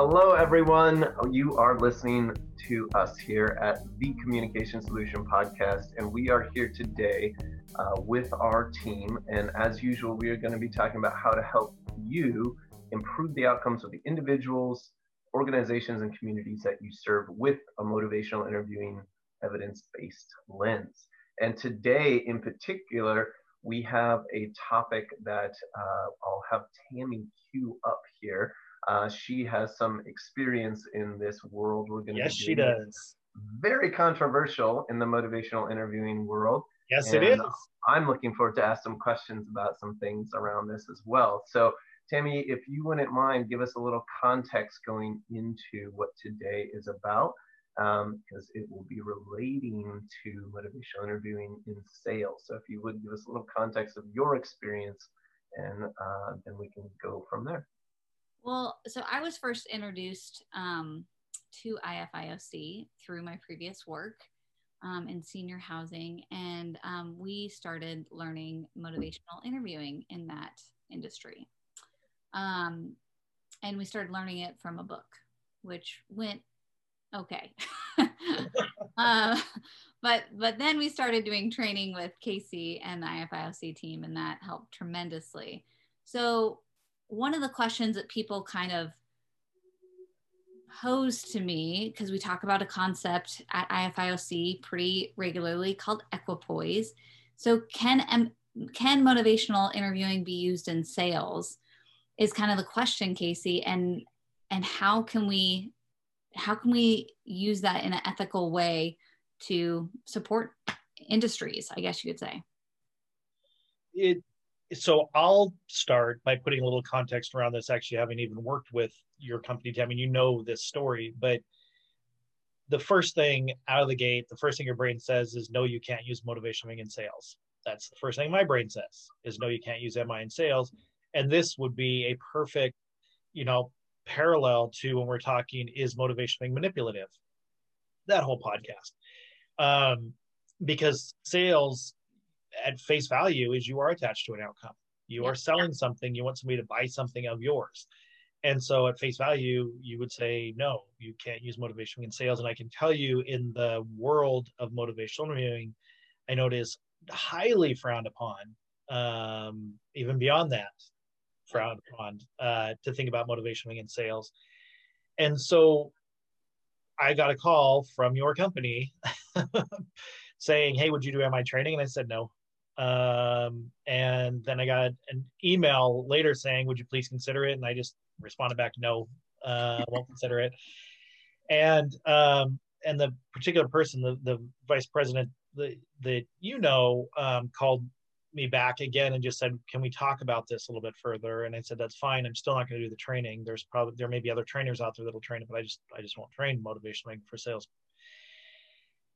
Hello, everyone. You are listening to us here at the Communication Solution Podcast, and we are here today uh, with our team. And as usual, we are going to be talking about how to help you improve the outcomes of the individuals, organizations, and communities that you serve with a motivational interviewing evidence based lens. And today, in particular, we have a topic that uh, I'll have Tammy queue up here. Uh, she has some experience in this world. We're going to yes, she does. Very controversial in the motivational interviewing world. Yes, and it is. I'm looking forward to ask some questions about some things around this as well. So, Tammy, if you wouldn't mind, give us a little context going into what today is about because um, it will be relating to motivational interviewing in sales. So if you would give us a little context of your experience, and uh, then we can go from there. Well, so I was first introduced um, to IFIOC through my previous work um, in senior housing, and um, we started learning motivational interviewing in that industry. Um, and we started learning it from a book, which went okay. uh, but but then we started doing training with Casey and the IFIOC team, and that helped tremendously. So one of the questions that people kind of pose to me because we talk about a concept at IFIOC pretty regularly called equipoise. So can can motivational interviewing be used in sales? Is kind of the question, Casey, and and how can we how can we use that in an ethical way to support industries i guess you could say it so i'll start by putting a little context around this actually having even worked with your company i mean you know this story but the first thing out of the gate the first thing your brain says is no you can't use motivational in sales. That's the first thing my brain says is no you can't use mi in sales. And this would be a perfect you know parallel to when we're talking is motivation being manipulative? That whole podcast. Um, because sales at face value is you are attached to an outcome you yeah. are selling something you want somebody to buy something of yours and so at face value you would say no you can't use motivation in sales and i can tell you in the world of motivational interviewing i know it is highly frowned upon um, even beyond that frowned upon uh, to think about motivation in sales. And so I got a call from your company saying, Hey, would you do MI training? And I said, No. Um, and then I got an email later saying, Would you please consider it? And I just responded back, No, uh, won't consider it. And um, and the particular person, the, the vice president that you know, um, called me back again and just said, "Can we talk about this a little bit further?" And I said, "That's fine. I'm still not going to do the training. There's probably there may be other trainers out there that'll train it, but I just I just won't train motivational for sales."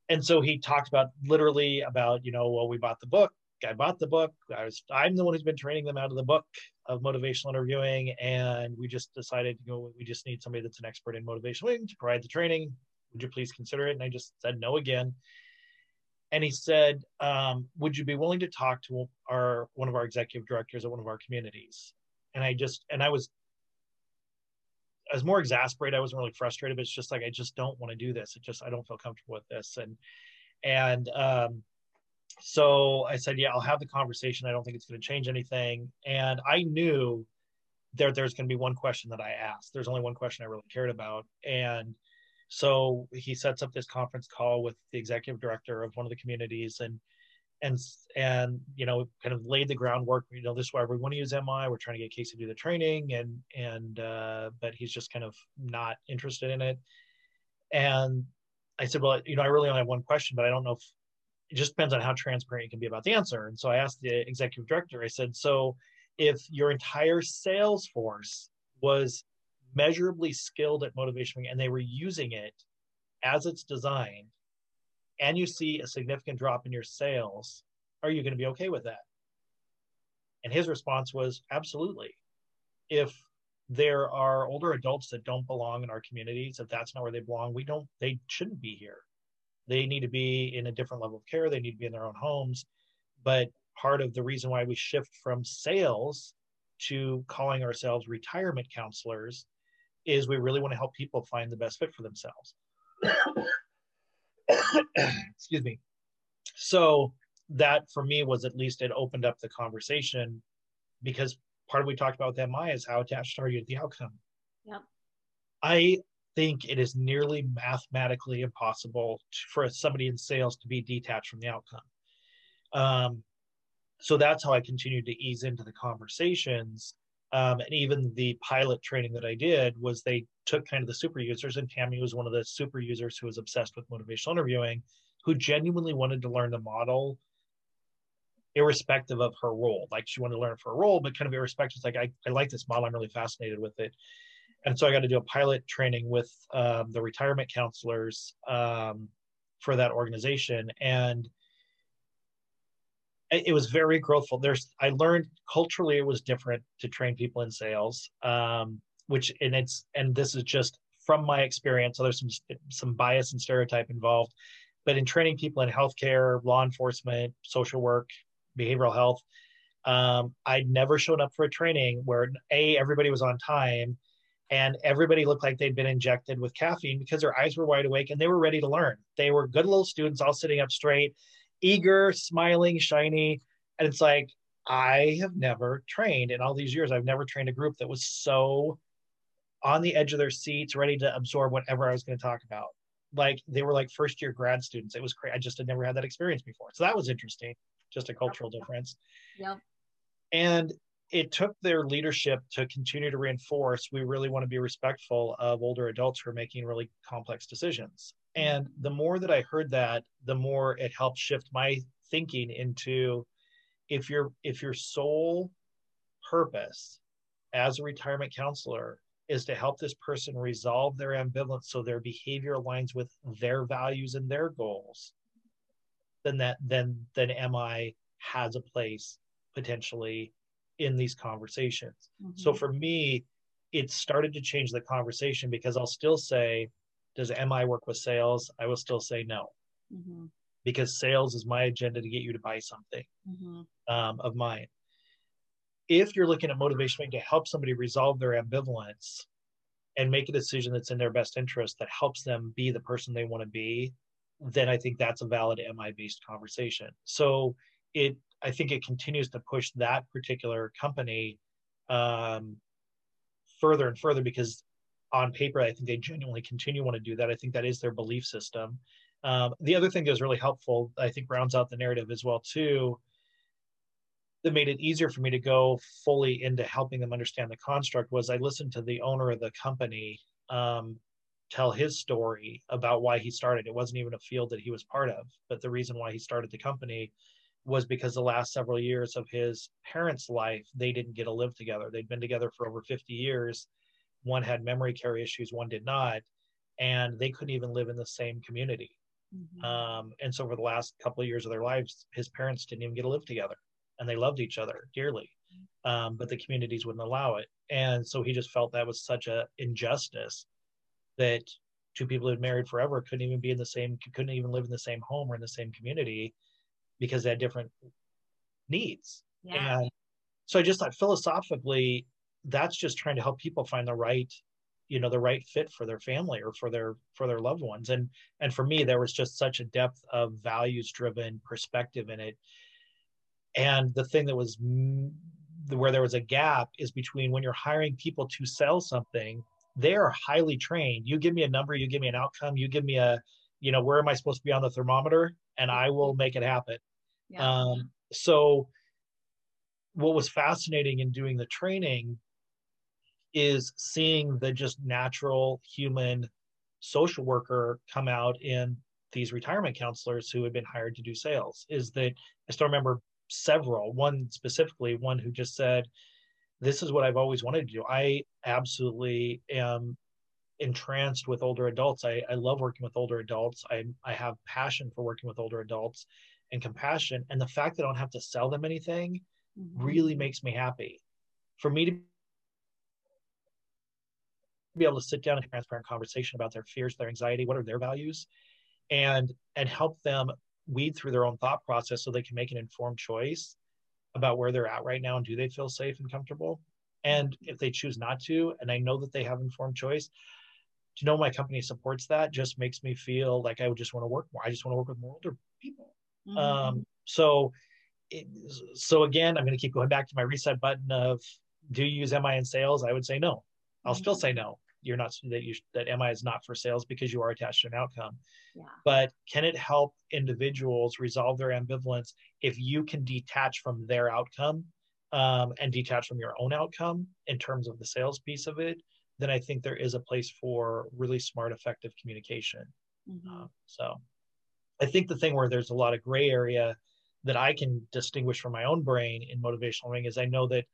And so he talked about literally about you know, well, we bought the book. I bought the book. I was I'm the one who's been training them out of the book of motivational interviewing, and we just decided to go. We just need somebody that's an expert in motivational interviewing to provide the training. Would you please consider it? And I just said no again and he said, um, "Would you be willing to talk to our one of our executive directors at one of our communities?" And I just and I was I was more exasperated. I wasn't really frustrated, but it's just like I just don't want to do this. It just I don't feel comfortable with this, and and um, so I said, "Yeah, I'll have the conversation. I don't think it's going to change anything." And I knew there there's going to be one question that I asked. There's only one question I really cared about, and so he sets up this conference call with the executive director of one of the communities and and and you know kind of laid the groundwork you know this is why we want to use mi we're trying to get casey to do the training and and uh, but he's just kind of not interested in it and i said well you know i really only have one question but i don't know if it just depends on how transparent you can be about the answer. And so i asked the executive director i said so if your entire sales force was measurably skilled at motivation and they were using it as it's designed and you see a significant drop in your sales are you going to be okay with that? And his response was absolutely. If there are older adults that don't belong in our communities if that's not where they belong we don't they shouldn't be here they need to be in a different level of care they need to be in their own homes but part of the reason why we shift from sales to calling ourselves retirement counselors is we really want to help people find the best fit for themselves. Excuse me. So that for me was at least it opened up the conversation because part of what we talked about with MI is how attached are you to the outcome. Yep. I think it is nearly mathematically impossible for somebody in sales to be detached from the outcome. Um, so that's how I continued to ease into the conversations. Um, and even the pilot training that I did was they took kind of the super users, and Tammy was one of the super users who was obsessed with motivational interviewing, who genuinely wanted to learn the model irrespective of her role. Like she wanted to learn for a role, but kind of irrespective. It's like, I, I like this model. I'm really fascinated with it. And so I got to do a pilot training with um, the retirement counselors um, for that organization. And it was very growthful. There's, I learned culturally it was different to train people in sales, um, which, and it's, and this is just from my experience. So there's some, some bias and stereotype involved, but in training people in healthcare, law enforcement, social work, behavioral health. Um, I'd never shown up for a training where a everybody was on time, and everybody looked like they'd been injected with caffeine because their eyes were wide awake and they were ready to learn. They were good little students, all sitting up straight, eager, smiling, shiny, and it's like I have never trained in all these years. I've never trained a group that was so on the edge of their seats, ready to absorb whatever I was going to talk about. Like they were like first year grad students. It was crazy. I just had never had that experience before. So that was interesting just a cultural difference. Yep. And it took their leadership to continue to reinforce we really want to be respectful of older adults who are making really complex decisions. Mm-hmm. And the more that I heard that, the more it helped shift my thinking into if your if your sole purpose as a retirement counselor is to help this person resolve their ambivalence so their behavior aligns with their values and their goals then that then then MI has a place potentially in these conversations. Mm-hmm. So for me, it started to change the conversation because I'll still say, does MI work with sales? I will still say no. Mm-hmm. Because sales is my agenda to get you to buy something mm-hmm. um, of mine. If you're looking at motivation to help somebody resolve their ambivalence and make a decision that's in their best interest that helps them be the person they want to be, then I think that's a valid MI based conversation. So it, I think it continues to push that particular company um, further and further because on paper, I think they genuinely continue want to do that. I think that is their belief system. Um, the other thing that was really helpful, I think, rounds out the narrative as well too. That made it easier for me to go fully into helping them understand the construct was I listened to the owner of the company um, tell his story about why he started. It wasn't even a field that he was part of, but the reason why he started the company was because the last several years of his parents' life, they didn't get to live together. They'd been together for over 50 years. One had memory care issues, one did not, and they couldn't even live in the same community. Mm-hmm. Um, and so, for the last couple of years of their lives, his parents didn't even get to live together, and they loved each other dearly, um, but the communities wouldn't allow it. And so, he just felt that was such a injustice that two people who had married forever couldn't even be in the same couldn't even live in the same home or in the same community because they had different needs yeah. and so i just thought philosophically that's just trying to help people find the right you know the right fit for their family or for their for their loved ones and and for me there was just such a depth of values driven perspective in it and the thing that was where there was a gap is between when you're hiring people to sell something they are highly trained. You give me a number, you give me an outcome, you give me a, you know, where am I supposed to be on the thermometer, and I will mm-hmm. make it happen. Yeah. Um, so, what was fascinating in doing the training is seeing the just natural human social worker come out in these retirement counselors who had been hired to do sales. Is that I still remember several, one specifically, one who just said, this is what I've always wanted to do. I absolutely am entranced with older adults. I, I love working with older adults. I, I have passion for working with older adults and compassion. And the fact that I don't have to sell them anything mm-hmm. really makes me happy. For me to be able to sit down and transparent conversation about their fears, their anxiety, what are their values, and and help them weed through their own thought process so they can make an informed choice about where they're at right now and do they feel safe and comfortable And if they choose not to, and I know that they have informed choice, to know my company supports that just makes me feel like I would just want to work more. I just want to work with more older people. Mm-hmm. Um, so, it, so again, I'm going to keep going back to my reset button of do you use MI in sales? I would say no. I'll mm-hmm. still say no. You're not that you that MI is not for sales because you are attached to an outcome. Yeah. But can it help individuals resolve their ambivalence if you can detach from their outcome um, and detach from your own outcome in terms of the sales piece of it? Then I think there is a place for really smart, effective communication. Mm-hmm. Uh, so I think the thing where there's a lot of gray area that I can distinguish from my own brain in motivational ring is I know that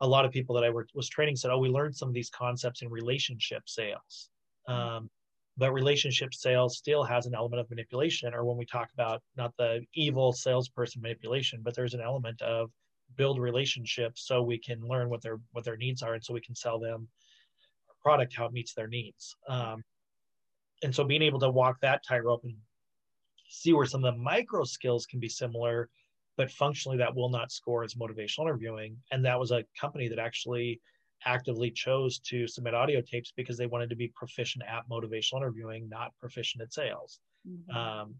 a lot of people that I was training said, "Oh, we learned some of these concepts in relationship sales." Mm-hmm. Um, but relationship sales still has an element of manipulation, or when we talk about not the evil salesperson manipulation, but there's an element of build relationships so we can learn what their what their needs are, and so we can sell them a product how it meets their needs. Um, and so being able to walk that tightrope and see where some of the micro skills can be similar but functionally that will not score as motivational interviewing. And that was a company that actually actively chose to submit audio tapes because they wanted to be proficient at motivational interviewing, not proficient at sales. Mm-hmm. Um,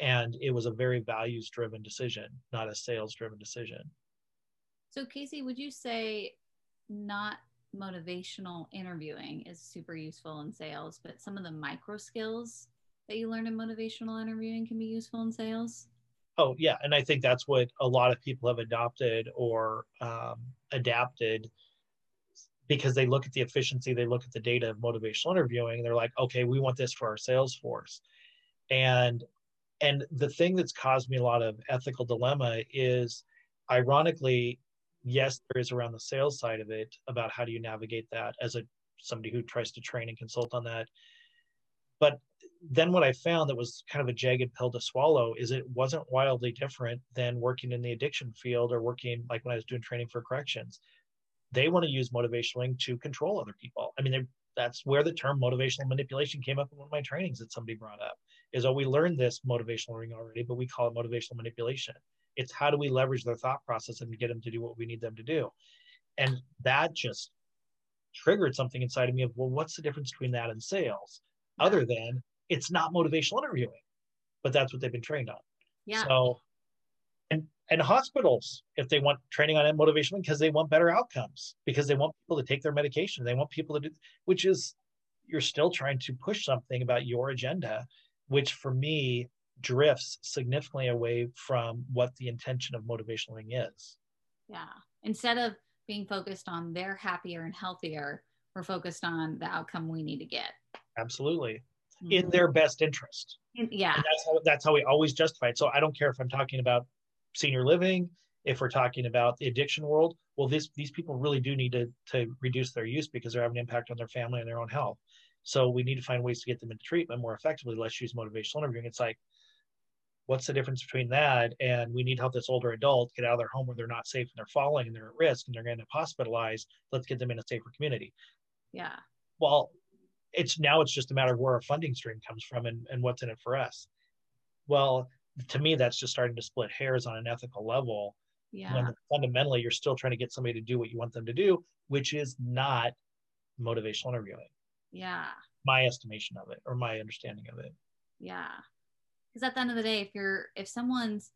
and it was a very values driven decision, not a sales driven decision. So, Casey, would you say not motivational interviewing is super useful in sales, but some of the micro skills that you learn in motivational interviewing can be useful in sales? Oh yeah, and I think that's what a lot of people have adopted or um, adapted because they look at the efficiency, they look at the data of motivational interviewing, and they're like, okay, we want this for our sales force. And and the thing that's caused me a lot of ethical dilemma is, ironically, yes, there is around the sales side of it about how do you navigate that as a somebody who tries to train and consult on that. But then what I found that was kind of a jagged pill to swallow is it wasn't wildly different than working in the addiction field or working like when I was doing training for corrections. They want to use motivational to control other people. I mean, that's where the term motivational manipulation came up in one of my trainings that somebody brought up is oh we learned this motivational ring already but we call it motivational manipulation it's how do we leverage their thought process and get them to do what we need them to do and that just triggered something inside of me of well what's the difference between that and sales other than it's not motivational interviewing, but that's what they've been trained on. Yeah. So, and and hospitals, if they want training on motivation, because they want better outcomes, because they want people to take their medication, they want people to do, which is you're still trying to push something about your agenda, which for me drifts significantly away from what the intention of motivational is. Yeah. Instead of being focused on they're happier and healthier, we're focused on the outcome we need to get. Absolutely in mm-hmm. their best interest. Yeah. And that's how that's how we always justify it. So I don't care if I'm talking about senior living, if we're talking about the addiction world, well, this these people really do need to to reduce their use because they're having an impact on their family and their own health. So we need to find ways to get them into treatment more effectively. Let's use motivational interviewing. It's like, what's the difference between that and we need to help this older adult get out of their home where they're not safe and they're falling and they're at risk and they're going to hospitalize. Let's get them in a safer community. Yeah. Well, it's now it's just a matter of where our funding stream comes from and, and what's in it for us. Well to me that's just starting to split hairs on an ethical level yeah. when fundamentally you're still trying to get somebody to do what you want them to do which is not motivational interviewing. Yeah. My estimation of it or my understanding of it. Yeah. Because at the end of the day if you're if someone's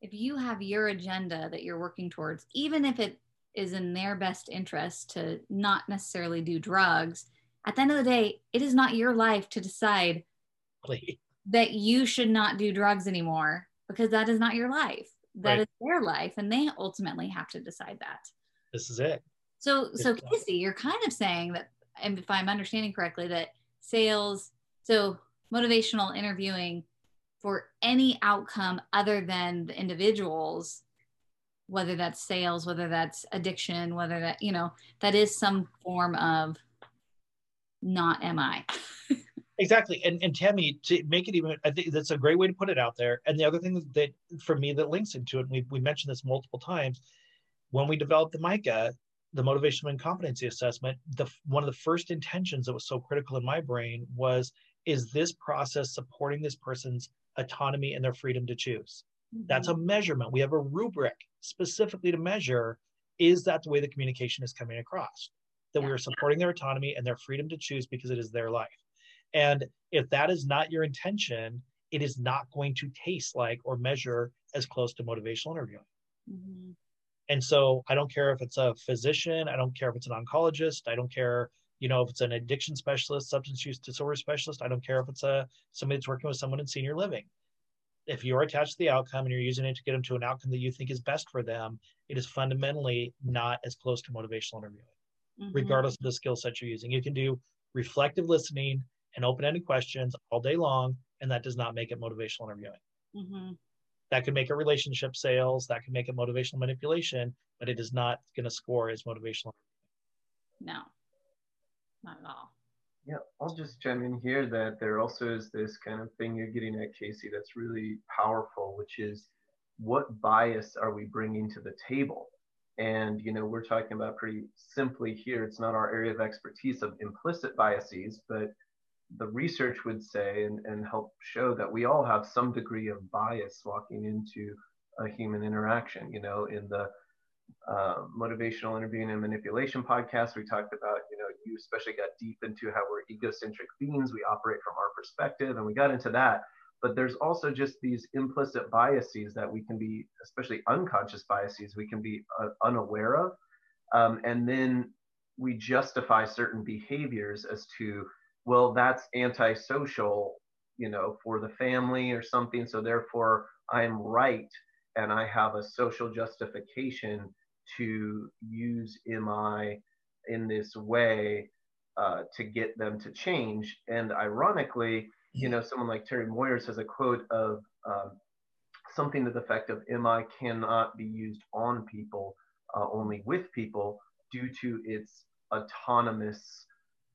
if you have your agenda that you're working towards even if it is in their best interest to not necessarily do drugs at the end of the day, it is not your life to decide Please. that you should not do drugs anymore because that is not your life. That right. is their life, and they ultimately have to decide that. This is it. So, so Casey, you're kind of saying that, and if I'm understanding correctly, that sales, so motivational interviewing for any outcome other than the individuals whether that's sales whether that's addiction whether that you know that is some form of not MI. exactly. And and Tammy, to make it even, I think that's a great way to put it out there. And the other thing that for me that links into it, and we we mentioned this multiple times, when we developed the MICA, the motivational and competency assessment, the one of the first intentions that was so critical in my brain was, is this process supporting this person's autonomy and their freedom to choose? Mm-hmm. That's a measurement. We have a rubric specifically to measure is that the way the communication is coming across? That we are supporting their autonomy and their freedom to choose because it is their life. And if that is not your intention, it is not going to taste like or measure as close to motivational interviewing. Mm-hmm. And so I don't care if it's a physician, I don't care if it's an oncologist, I don't care, you know, if it's an addiction specialist, substance use disorder specialist, I don't care if it's a somebody that's working with someone in senior living. If you're attached to the outcome and you're using it to get them to an outcome that you think is best for them, it is fundamentally not as close to motivational interviewing, mm-hmm. regardless of the skill set you're using. You can do reflective listening and open-ended questions all day long, and that does not make it motivational interviewing. Mm-hmm. That could make it relationship sales. That could make it motivational manipulation, but it is not going to score as motivational. No, not at all. Yeah, I'll just chime in here that there also is this kind of thing you're getting at, Casey, that's really powerful, which is what bias are we bringing to the table? And, you know, we're talking about pretty simply here, it's not our area of expertise of implicit biases, but the research would say and, and help show that we all have some degree of bias walking into a human interaction. You know, in the uh, motivational interviewing and manipulation podcast, we talked about, you know, you especially got deep into how we're egocentric beings, we operate from our perspective, and we got into that. But there's also just these implicit biases that we can be, especially unconscious biases, we can be uh, unaware of. Um, and then we justify certain behaviors as to well, that's antisocial, you know, for the family or something. So therefore, I'm right and I have a social justification to use MI in this way uh, to get them to change. And ironically, you know, someone like Terri Moyers has a quote of um, something to the effect of MI cannot be used on people, uh, only with people, due to its autonomous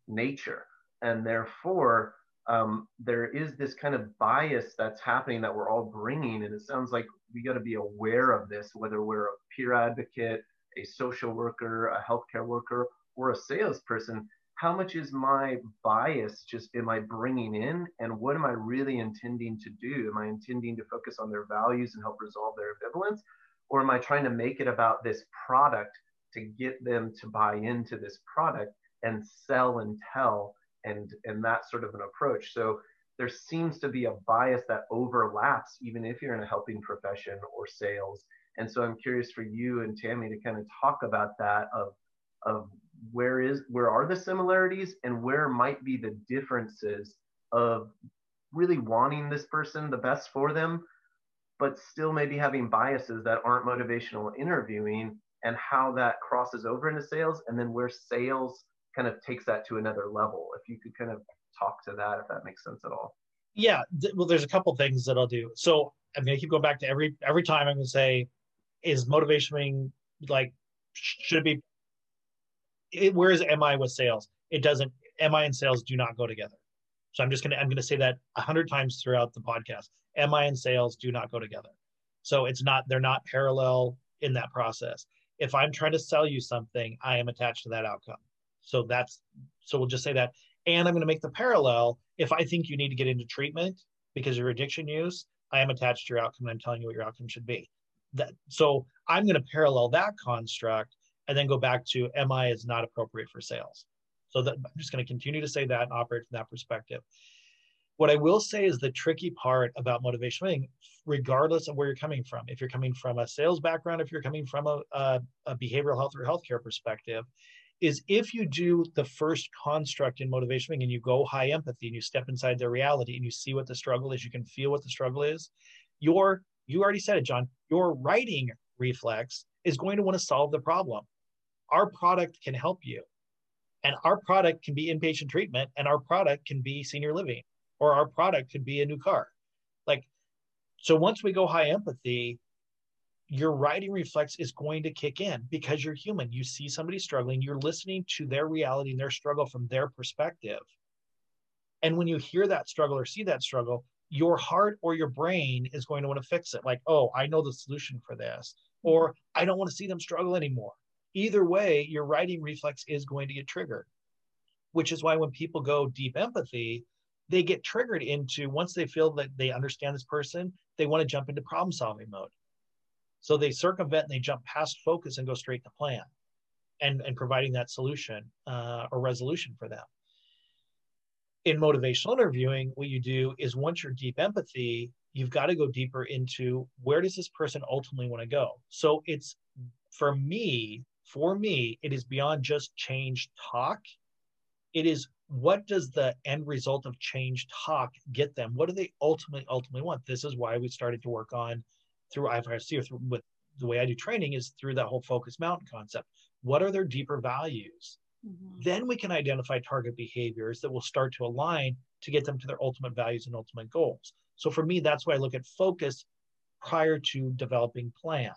nature. And therefore um, there is this kind of bias that's happening that we're all bringing and it sounds like we got to be aware of this whether we're a peer advocate a social worker a healthcare worker or a salesperson how much is my bias just am i bringing in? And what am i really intending to do? Am i intending to focus on their values and help resolve their ambivalence? Or am i trying to make it about this product to get them to buy into this product and sell and tell and and that sort of an approach? So there seems to be a bias that overlaps even if you're in a helping profession or sales. And so i'm curious for you and tammy to kind of talk about that of of where is where are the similarities and where might be the differences of really wanting this person the best for them but still maybe having biases that aren't motivational interviewing and how that crosses over into sales and then where sales kind of takes that to another level. If you could kind of talk to that, if that makes sense at all. Yeah, th- well, there's a couple things that I'll do. So I'm going to keep going back to every every time I'm going to say, is motivation like should be? It, where is MI with sales? It doesn't. MI and sales do not go together. So I'm just to I'm to say that a hundred times throughout the podcast. MI and sales do not go together. So it's not they're not parallel in that process. If I'm trying to sell you something, I am attached to that outcome. So that's so we'll just say that. And I'm going to make the parallel. If I think you need to get into treatment because your addiction use, I am attached to your outcome and I'm telling you what your outcome should be. That so I'm going to parallel that construct and then go back to MI is not appropriate for sales. So that, I'm just going to continue to say that and operate from that perspective. What I will say is the tricky part about motivation, regardless of where you're coming from, if you're coming from a sales background, if you're coming from a, a, a behavioral health or healthcare perspective, is if you do the first construct in motivation and you go high empathy and you step inside their reality and you see what the struggle is, you can feel what the struggle is. Your you already said it, John. Your righting reflex is going to want to solve the problem. Our product can help you, and our product can be inpatient treatment, and our product can be senior living, or our product could be a new car. Like, so once we go high empathy, your righting reflex is going to kick in because you're human. You see somebody struggling, you're listening to their reality and their struggle from their perspective. And when you hear that struggle or see that struggle, your heart or your brain is going to want to fix it. Like, oh, I know the solution for this, or I don't want to see them struggle anymore. Either way, your righting reflex is going to get triggered, which is why when people go deep empathy, they get triggered into once they feel that they understand this person, they want to jump into problem solving mode So they circumvent and they jump past focus and go straight to plan and, and providing that solution uh, or resolution for them. In motivational interviewing, what you do is once you're deep empathy, you've got to go deeper into where does this person ultimately want to go. So it's for me, for me, it is beyond just change talk. It is what does the end result of change talk get them? What do they ultimately ultimately want? This is why we started to work on through IFRC or through, with the way I do training is through that whole focus mountain concept. What are their deeper values? Mm-hmm. Then we can identify target behaviors that will start to align to get them to their ultimate values and ultimate goals. So for me, that's why I look at focus prior to developing plan.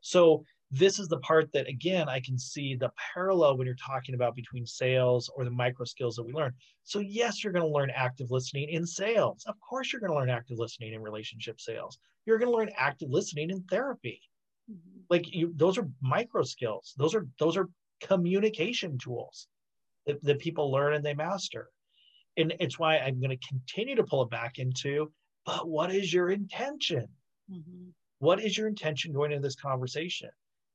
So this is the part that again i can see the parallel when you're talking about between sales or the micro skills that we learn. So yes you're going to learn active listening in sales. Of course you're going to learn active listening in relationship sales. You're going to learn active listening in therapy. Mm-hmm. like you those are micro skills. Those are those are communication tools that, that people learn and they master. And it's why i'm going to continue to pull it back into but what is your intention? Mm-hmm. what is your intention going into this conversation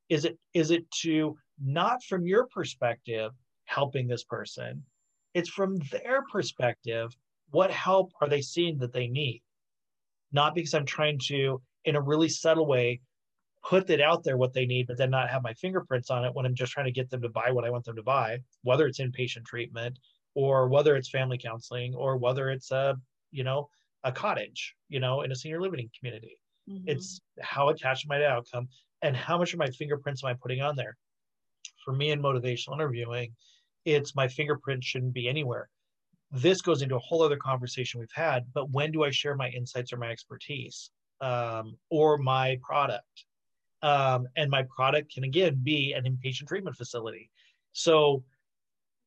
is it is it to not from your perspective helping this person it's from their perspective what help are they seeing that they need? Not because i'm trying to in a really subtle way put it out there what they need but then not have my fingerprints on it when i'm just trying to get them to buy what i want them to buy whether it's inpatient treatment or whether it's family counseling or whether it's a you know a cottage you know in a senior living community mm-hmm. it's how attached am i to outcome and how much of my fingerprints am I putting on there? For me in motivational interviewing, it's my fingerprint shouldn't be anywhere. This goes into a whole other conversation we've had, but when do I share my insights or my expertise um, or my product? Um, and my product can again be an inpatient treatment facility. So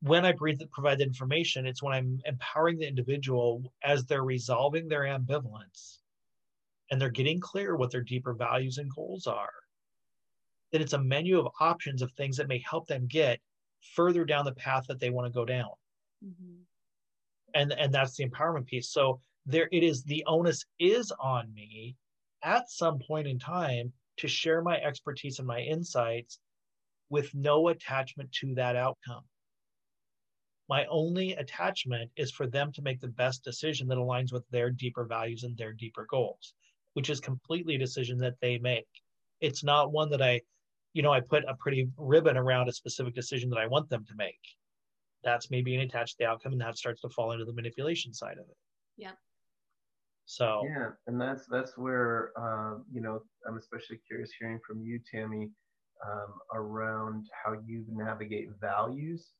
when I provide the information, it's when I'm empowering the individual as they're resolving their ambivalence and they're getting clear what their deeper values and goals are then it's a menu of options of things that may help them get further down the path that they want to go down. Mm-hmm. And and that's the empowerment piece. So there it is the onus is on me at some point in time to share my expertise and my insights with no attachment to that outcome. My only attachment is for them to make the best decision that aligns with their deeper values and their deeper goals, which is completely a decision that they make. It's not one that I you know, I put a pretty ribbon around a specific decision that I want them to make. That's me being attached to the outcome, and that starts to fall into the manipulation side of it. Yep. So yeah, and that's that's where uh, you know I'm especially curious hearing from you, Tammy, um, around how you navigate values,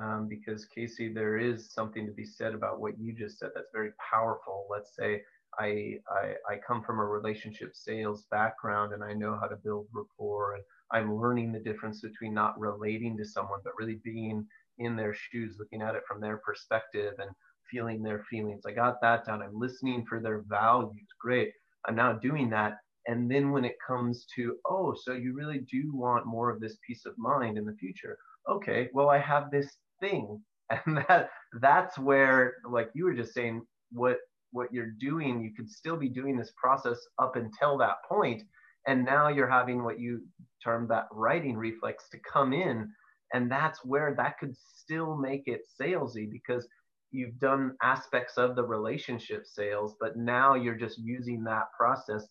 um, because Casey, there is something to be said about what you just said. That's very powerful. Let's say I, I, I come from a relationship sales background and I know how to build rapport and I'm learning the difference between not relating to someone, but really being in their shoes, looking at it from their perspective and feeling their feelings. I got that down. I'm listening for their values. Great. I'm now doing that. And then when it comes to, oh, so you really do want more of this peace of mind in the future. Okay, well, I have this thing. And that that's where, like you were just saying, what what you're doing, you could still be doing this process up until that point. And now you're having what you term that righting reflex to come in. And that's where that could still make it salesy because you've done aspects of the relationship sales but now you're just using that process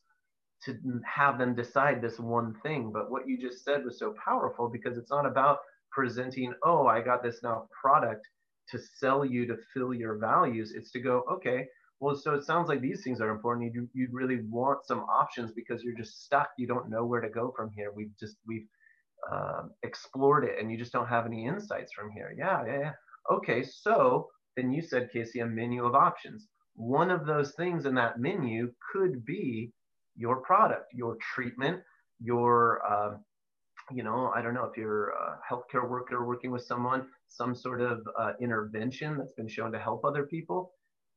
to have them decide this one thing. But what you just said was so powerful because it's not about presenting oh i got this now product to sell you to fill your values. It's to go okay well, so it sounds like these things are important. You you really want some options because you're just stuck. You don't know where to go from here. We've just we've uh, explored it, and you just don't have any insights from here. Yeah, yeah, yeah. Okay, so then you said, Casey, a menu of options. One of those things in that menu could be your product, your treatment, your uh, you know, I don't know if you're a healthcare worker working with someone, some sort of uh, intervention that's been shown to help other people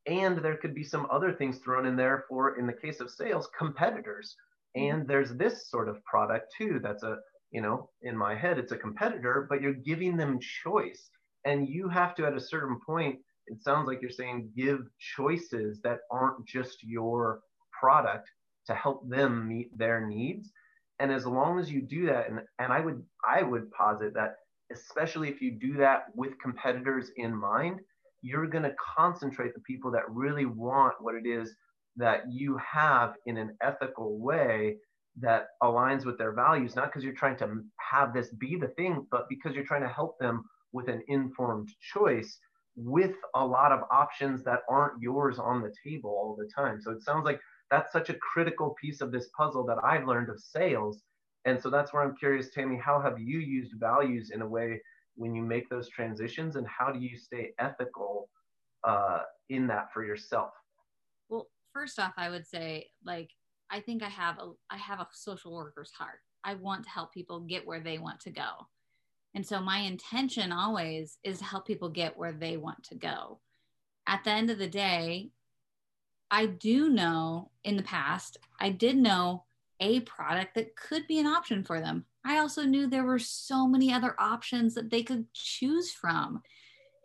and there could be some other things thrown in there for in the case of sales competitors. Mm-hmm. and there's this sort of product too that's a you know in my head it's a competitor but you're giving them choice. And you have to at a certain point it sounds like you're saying give choices that aren't just your product to help them meet their needs. And as long as you do that, and, and I would I would posit that especially if you do that with competitors in mind, you're going to concentrate the people that really want what it is that you have in an ethical way that aligns with their values, not because you're trying to have this be the thing, but because you're trying to help them with an informed choice with a lot of options that aren't yours on the table all the time. So it sounds like that's such a critical piece of this puzzle that I've learned of sales. And so that's where I'm curious, Tammy, how have you used values in a way when you make those transitions and how do you stay ethical uh, in that for yourself? Well, first off, I would say like, I think I have a, I have a social worker's heart. I want to help people get where they want to go. And so my intention always is to help people get where they want to go. At the end of the day, I do know in the past, I did know a product that could be an option for them. I also knew there were so many other options that they could choose from.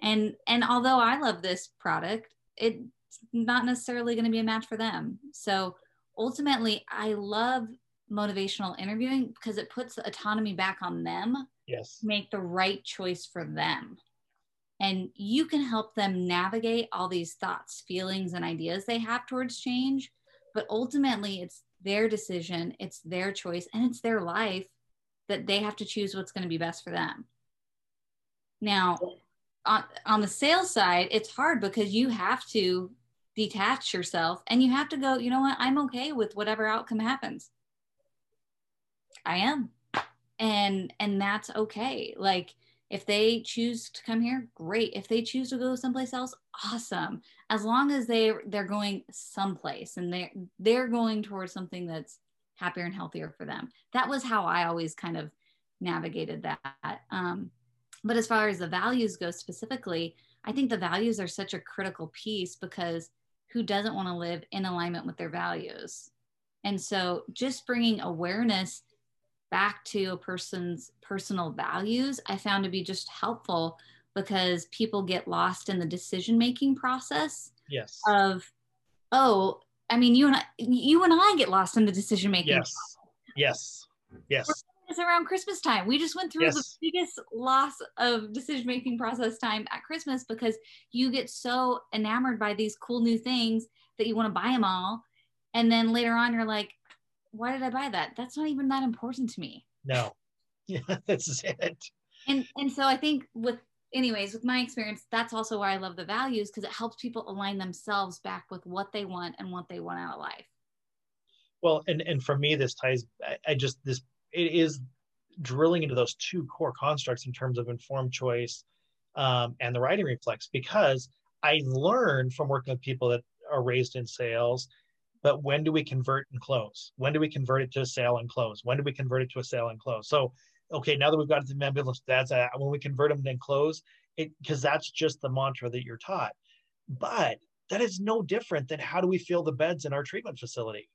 And and although I love this product, it's not necessarily going to be a match for them. So ultimately, I love motivational interviewing because it puts autonomy back on them yes make the right choice for them and you can help them navigate all these thoughts feelings and ideas they have towards change but ultimately it's their decision it's their choice and it's their life that they have to choose what's going to be best for them. Now on, on the sales side it's hard because you have to detach yourself and you have to go you know what? I'm okay with whatever outcome happens. I am. And and that's okay. Like if they choose to come here great. If they choose to go someplace else awesome. As long as they they're going someplace and they're they're going towards something that's happier and healthier for them that was how i always kind of navigated that um, but as far as the values go specifically i think the values are such a critical piece because who doesn't want to live in alignment with their values and so just bringing awareness back to a person's personal values, I found to be just helpful because people get lost in the decision making process. Yes. Of, oh, I mean, you and I, you and I get lost in the decision making. Yes. Yes. Yes. It's around Christmas time. We just went through yes. the biggest loss of decision making process time at Christmas because you get so enamored by these cool new things that you want to buy them all. And then later on, you're like, why did I buy that? That's not even that important to me. No. Yeah, that's it. And and so I think with anyways, with my experience, that's also why I love the values because it helps people align themselves back with what they want and what they want out of life. Well, and and for me, this ties. I, I just this it is drilling into those two core constructs in terms of informed choice um, and the righting reflex because I learned from working with people that are raised in sales but when do we convert and close? When do we convert it to a sale and close? When do we convert it to a sale and close? So, okay, now that we've got the ambulance, that's when we convert them and close it because that's just the mantra that you're taught. But that is no different than how do we fill the beds in our treatment facility?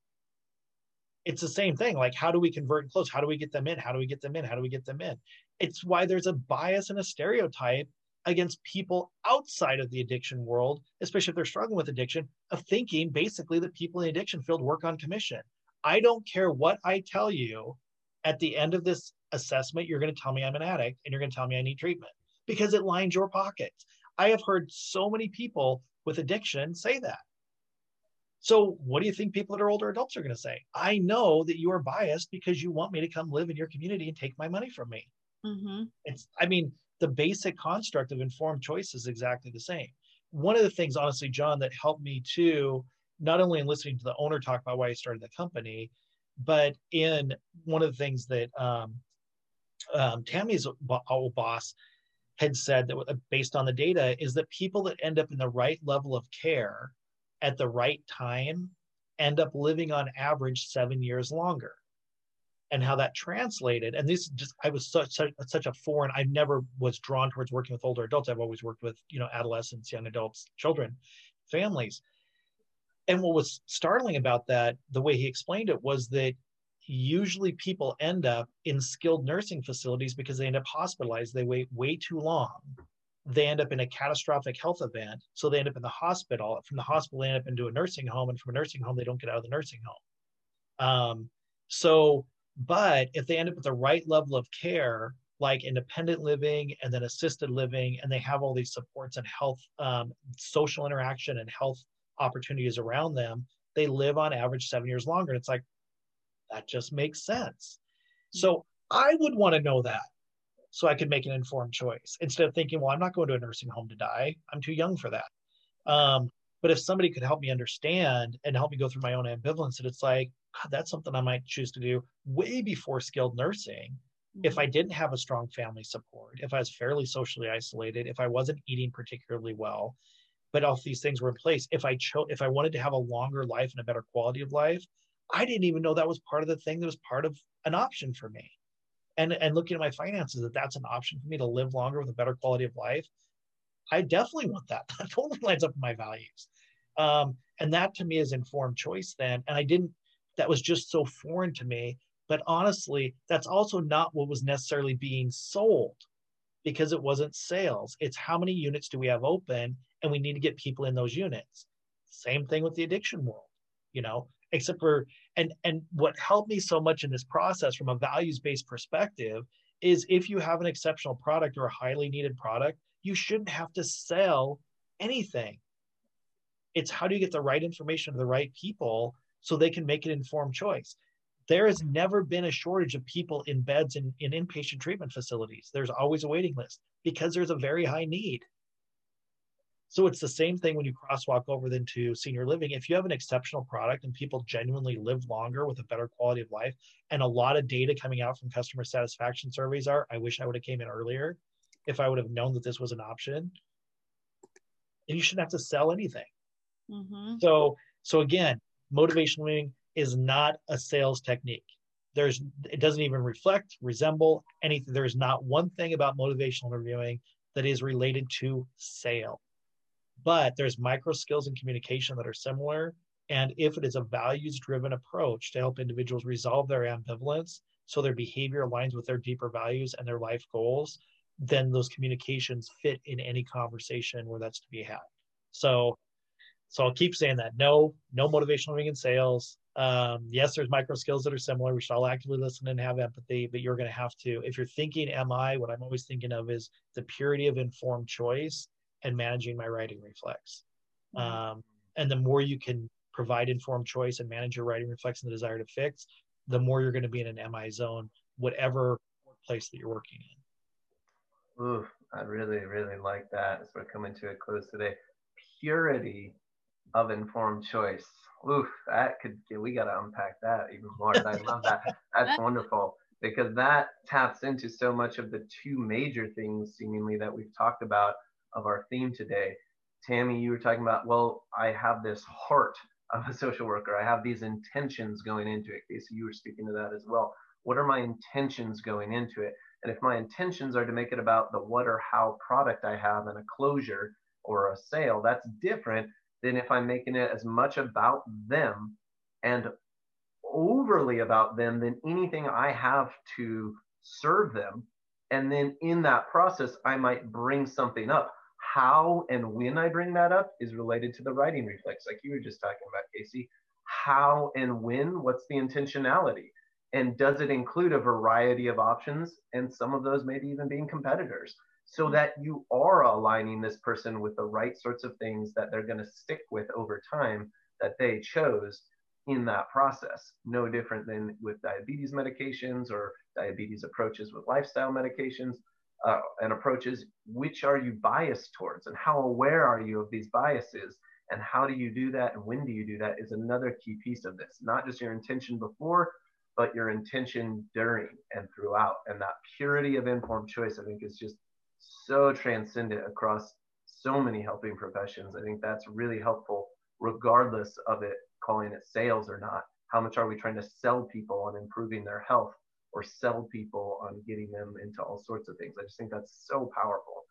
It's the same thing. Like, how do we convert and close? How do we get them in? How do we get them in? How do we get them in? It's why there's a bias and a stereotype against people outside of the addiction world, especially if they're struggling with addiction, of thinking basically that people in the addiction field work on commission. I don't care what I tell you at the end of this assessment, you're going to tell me I'm an addict and you're going to tell me I need treatment because it lines your pockets. I have heard so many people with addiction say that. So, what do you think people that are older adults are going to say? I know that you are biased because you want me to come live in your community and take my money from me. Mm-hmm. It's, I mean, the basic construct of informed choice is exactly the same. One of the things, honestly, John, that helped me too, not only in listening to the owner talk about why he started the company, but in one of the things that um, um, Tammy's old boss had said that uh, based on the data is that people that end up in the right level of care at the right time end up living on average seven years longer and how that translated. And this just, I was such, such, such a foreign, I never was drawn towards working with older adults. I've always worked with, you know, adolescents, young adults, children, families. And what was startling about that, the way he explained it, was that usually people end up in skilled nursing facilities because they end up hospitalized. They wait way too long. They end up in a catastrophic health event. So they end up in the hospital. From the hospital, they end up into a nursing home. And from a nursing home, they don't get out of the nursing home. Um, so But if they end up with the right level of care, like independent living and then assisted living, and they have all these supports and health, um, social interaction and health opportunities around them, they live on average seven years longer. And it's like, that just makes sense. So I would want to know that so I could make an informed choice instead of thinking, well, I'm not going to a nursing home to die. I'm too young for that. Um, but if somebody could help me understand and help me go through my own ambivalence, that it's like, God, that's something I might choose to do way before skilled nursing. Mm-hmm. If I mm-hmm. didn't have a strong family support, if I was fairly socially isolated, if I wasn't eating particularly well, but all these things were in place. If I chose, if I wanted to have a longer life and a better quality of life, I didn't even know that was part of the thing that was part of an option for me. And and looking at my finances, that that's an option for me to live longer with a better quality of life. I definitely want that. That totally lines up with my values. Um, and that to me is informed choice then. And I didn't, that was just so foreign to me. But honestly, that's also not what was necessarily being sold because it wasn't sales. It's how many units do we have open and we need to get people in those units. Same thing with the addiction world, you know, except for and and what helped me so much in this process from a values-based perspective is if you have an exceptional product or a highly needed product, you shouldn't have to sell anything. It's how do you get the right information to the right people so they can make an informed choice. There has never been a shortage of people in beds in, in inpatient treatment facilities. There's always a waiting list because there's a very high need. So it's the same thing when you crosswalk over into senior living. If you have an exceptional product and people genuinely live longer with a better quality of life, and a lot of data coming out from customer satisfaction surveys are, I wish I would have came in earlier if I would have known that this was an option. And you shouldn't have to sell anything. Mm-hmm. So, so again, motivational learning is not a sales technique. There's, it doesn't even reflect, resemble anything. There's not one thing about motivational interviewing that is related to sale. But there's micro skills in communication that are similar. And if it is a values driven approach to help individuals resolve their ambivalence so their behavior aligns with their deeper values and their life goals, then those communications fit in any conversation where that's to be had. So so I'll keep saying that. No, no motivational ring in sales. Um, yes, there's micro skills that are similar. We should all actively listen and have empathy, but you're going to have to, if you're thinking MI, what I'm always thinking of is the purity of informed choice and managing my righting reflex. Mm-hmm. Um, and the more you can provide informed choice and manage your righting reflex and the desire to fix, the more you're going to be in an MI zone, whatever place that you're working in. Ooh, I really, really like that as we're coming to a close today. Purity of informed choice. Oof, that could we got to unpack that even more. I love that. That's wonderful because that taps into so much of the two major things seemingly that we've talked about of our theme today. Tammy, you were talking about, well, I have this heart of a social worker. I have these intentions going into it. Casey, you were speaking to that as well. What are my intentions going into it? And if my intentions are to make it about the what or how product I have and a closure or a sale, that's different than if I'm making it as much about them and overly about them than anything I have to serve them. And then in that process, I might bring something up. How and when I bring that up is related to the righting reflex, like you were just talking about, Casey. How and when, what's the intentionality? And does it include a variety of options? And some of those maybe even being competitors so that you are aligning this person with the right sorts of things that they're going to stick with over time that they chose in that process. No different than with diabetes medications or diabetes approaches with lifestyle medications uh, and approaches. Which are you biased towards, and how aware are you of these biases? And how do you do that, and when do you do that? Is another key piece of this. Not just your intention before, but your intention during and throughout. And that purity of informed choice, I think, is just so transcendent across so many helping professions. I think that's really helpful, regardless of it calling it sales or not. How much are we trying to sell people on improving their health or sell people on getting them into all sorts of things? I just think that's so powerful.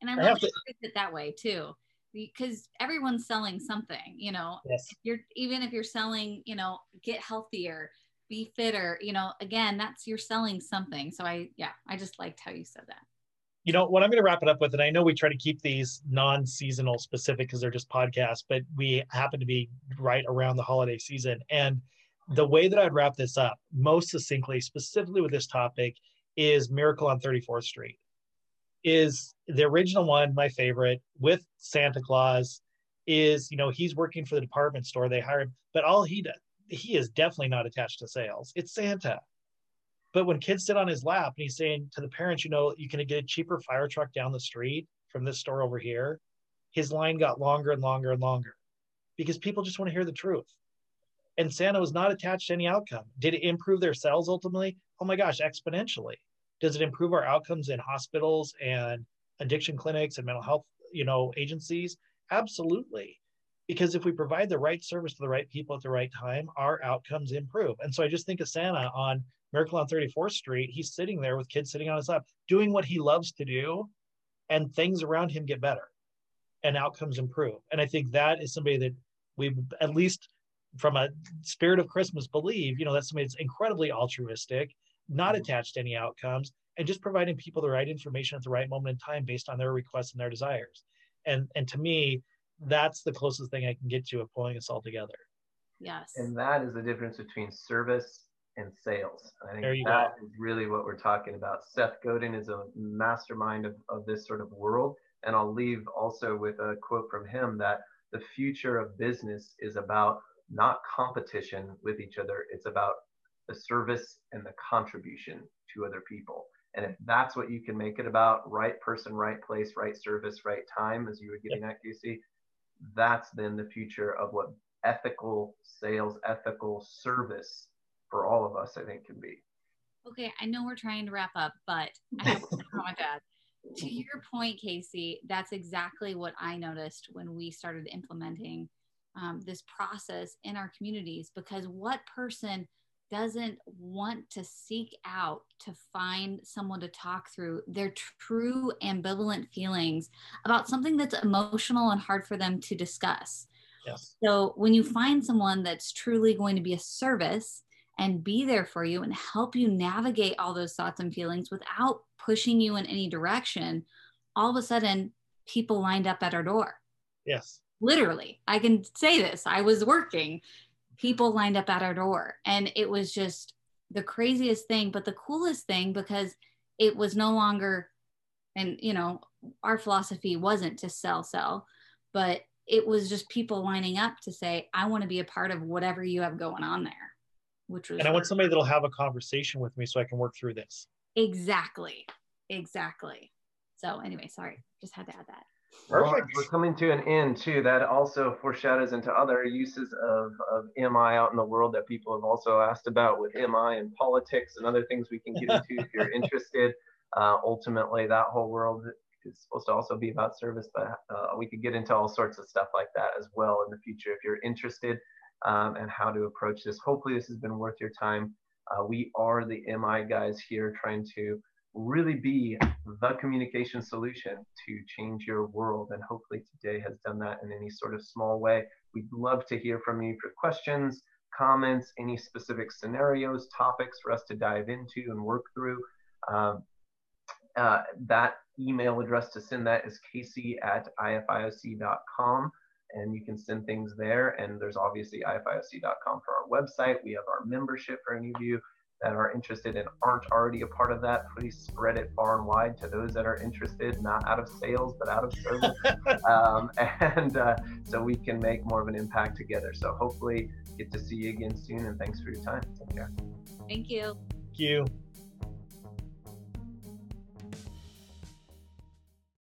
And I love to it that way too, because everyone's selling something. You know, yes. you're even if you're selling, you know, get healthier, be fitter. You know, again, that's you're selling something. So I, yeah, I just liked how you said that you know what i'm going to wrap it up with and i know we try to keep these non-seasonal specific because they're just podcasts but we happen to be right around the holiday season and the way that I'd wrap this up most succinctly, specifically with this topic, is Miracle on 34th Street. Is the original one my favorite with Santa Claus? Is you know he's working for the department store they hired, but all he does he is definitely not attached to sales. It's Santa. But when kids sit on his lap and he's saying to the parents, you know, you can get a cheaper fire truck down the street from this store over here, his line got longer and longer and longer because people just want to hear the truth. And Santa was not attached to any outcome. Did it improve their sales ultimately? Oh my gosh, exponentially. Does it improve our outcomes in hospitals and addiction clinics and mental health, you know, agencies? Absolutely. Because if we provide the right service to the right people at the right time, our outcomes improve. And so I just think of Santa on Miracle on 34th Street. He's sitting there with kids sitting on his lap, doing what he loves to do, and things around him get better and outcomes improve. And I think that is somebody that we at least from a spirit of Christmas believe, you know, that's somebody that's incredibly altruistic, not mm-hmm. attached to any outcomes, and just providing people the right information at the right moment in time based on their requests and their desires. And and to me, that's the closest thing I can get to of pulling us all together. Yes. And that is the difference between service and sales. I think there you that go. is really what we're talking about. Seth Godin is a mastermind of, of this sort of world. And I'll leave also with a quote from him that the future of business is about not competition with each other. It's about the service and the contribution to other people. And if that's what you can make it about, right person, right place, right service, right time, as you were getting yep. at, Casey, that's then the future of what ethical sales, ethical service for all of us, I think, can be. Okay, I know we're trying to wrap up, but I have to comment that. To your point, Casey, that's exactly what I noticed when we started implementing um, this process in our communities. Because what person doesn't want to seek out to find someone to talk through their true ambivalent feelings about something that's emotional and hard for them to discuss. Yes. So when you find someone that's truly going to be a service and be there for you and help you navigate all those thoughts and feelings without pushing you in any direction, all of a sudden people lined up at our door. Yes. Literally, I can say this. I was working people lined up at our door. And it was just the craziest thing, but the coolest thing because it was no longer, and you know, our philosophy wasn't to sell, sell, but it was just people lining up to say, I want to be a part of whatever you have going on there. Which was and I want somebody that'll have a conversation with me so I can work through this. Exactly. Exactly. So anyway, sorry, just had to add that. Perfect. Well, we're coming to an end too. That also foreshadows into other uses of, of MI out in the world that people have also asked about with MI and politics and other things we can get into if you're interested. Uh, ultimately, that whole world is supposed to also be about service, but uh, we could get into all sorts of stuff like that as well in the future if you're interested um, and how to approach this. Hopefully, this has been worth your time. Uh, we are the MI guys here trying to really be the communication solution to change your world. And hopefully today has done that in any sort of small way. We'd love to hear from you for questions, comments, any specific scenarios, topics for us to dive into and work through. Um, uh, that email address to send that is casey at ifioc.com and you can send things there. And there's obviously ifioc.com for our website. We have our membership for any of you that are interested and aren't already a part of that, please spread it far and wide to those that are interested, not out of sales, but out of service. um, and uh, so we can make more of an impact together. So hopefully get to see you again soon and thanks for your time. Take care. Thank you. Thank you.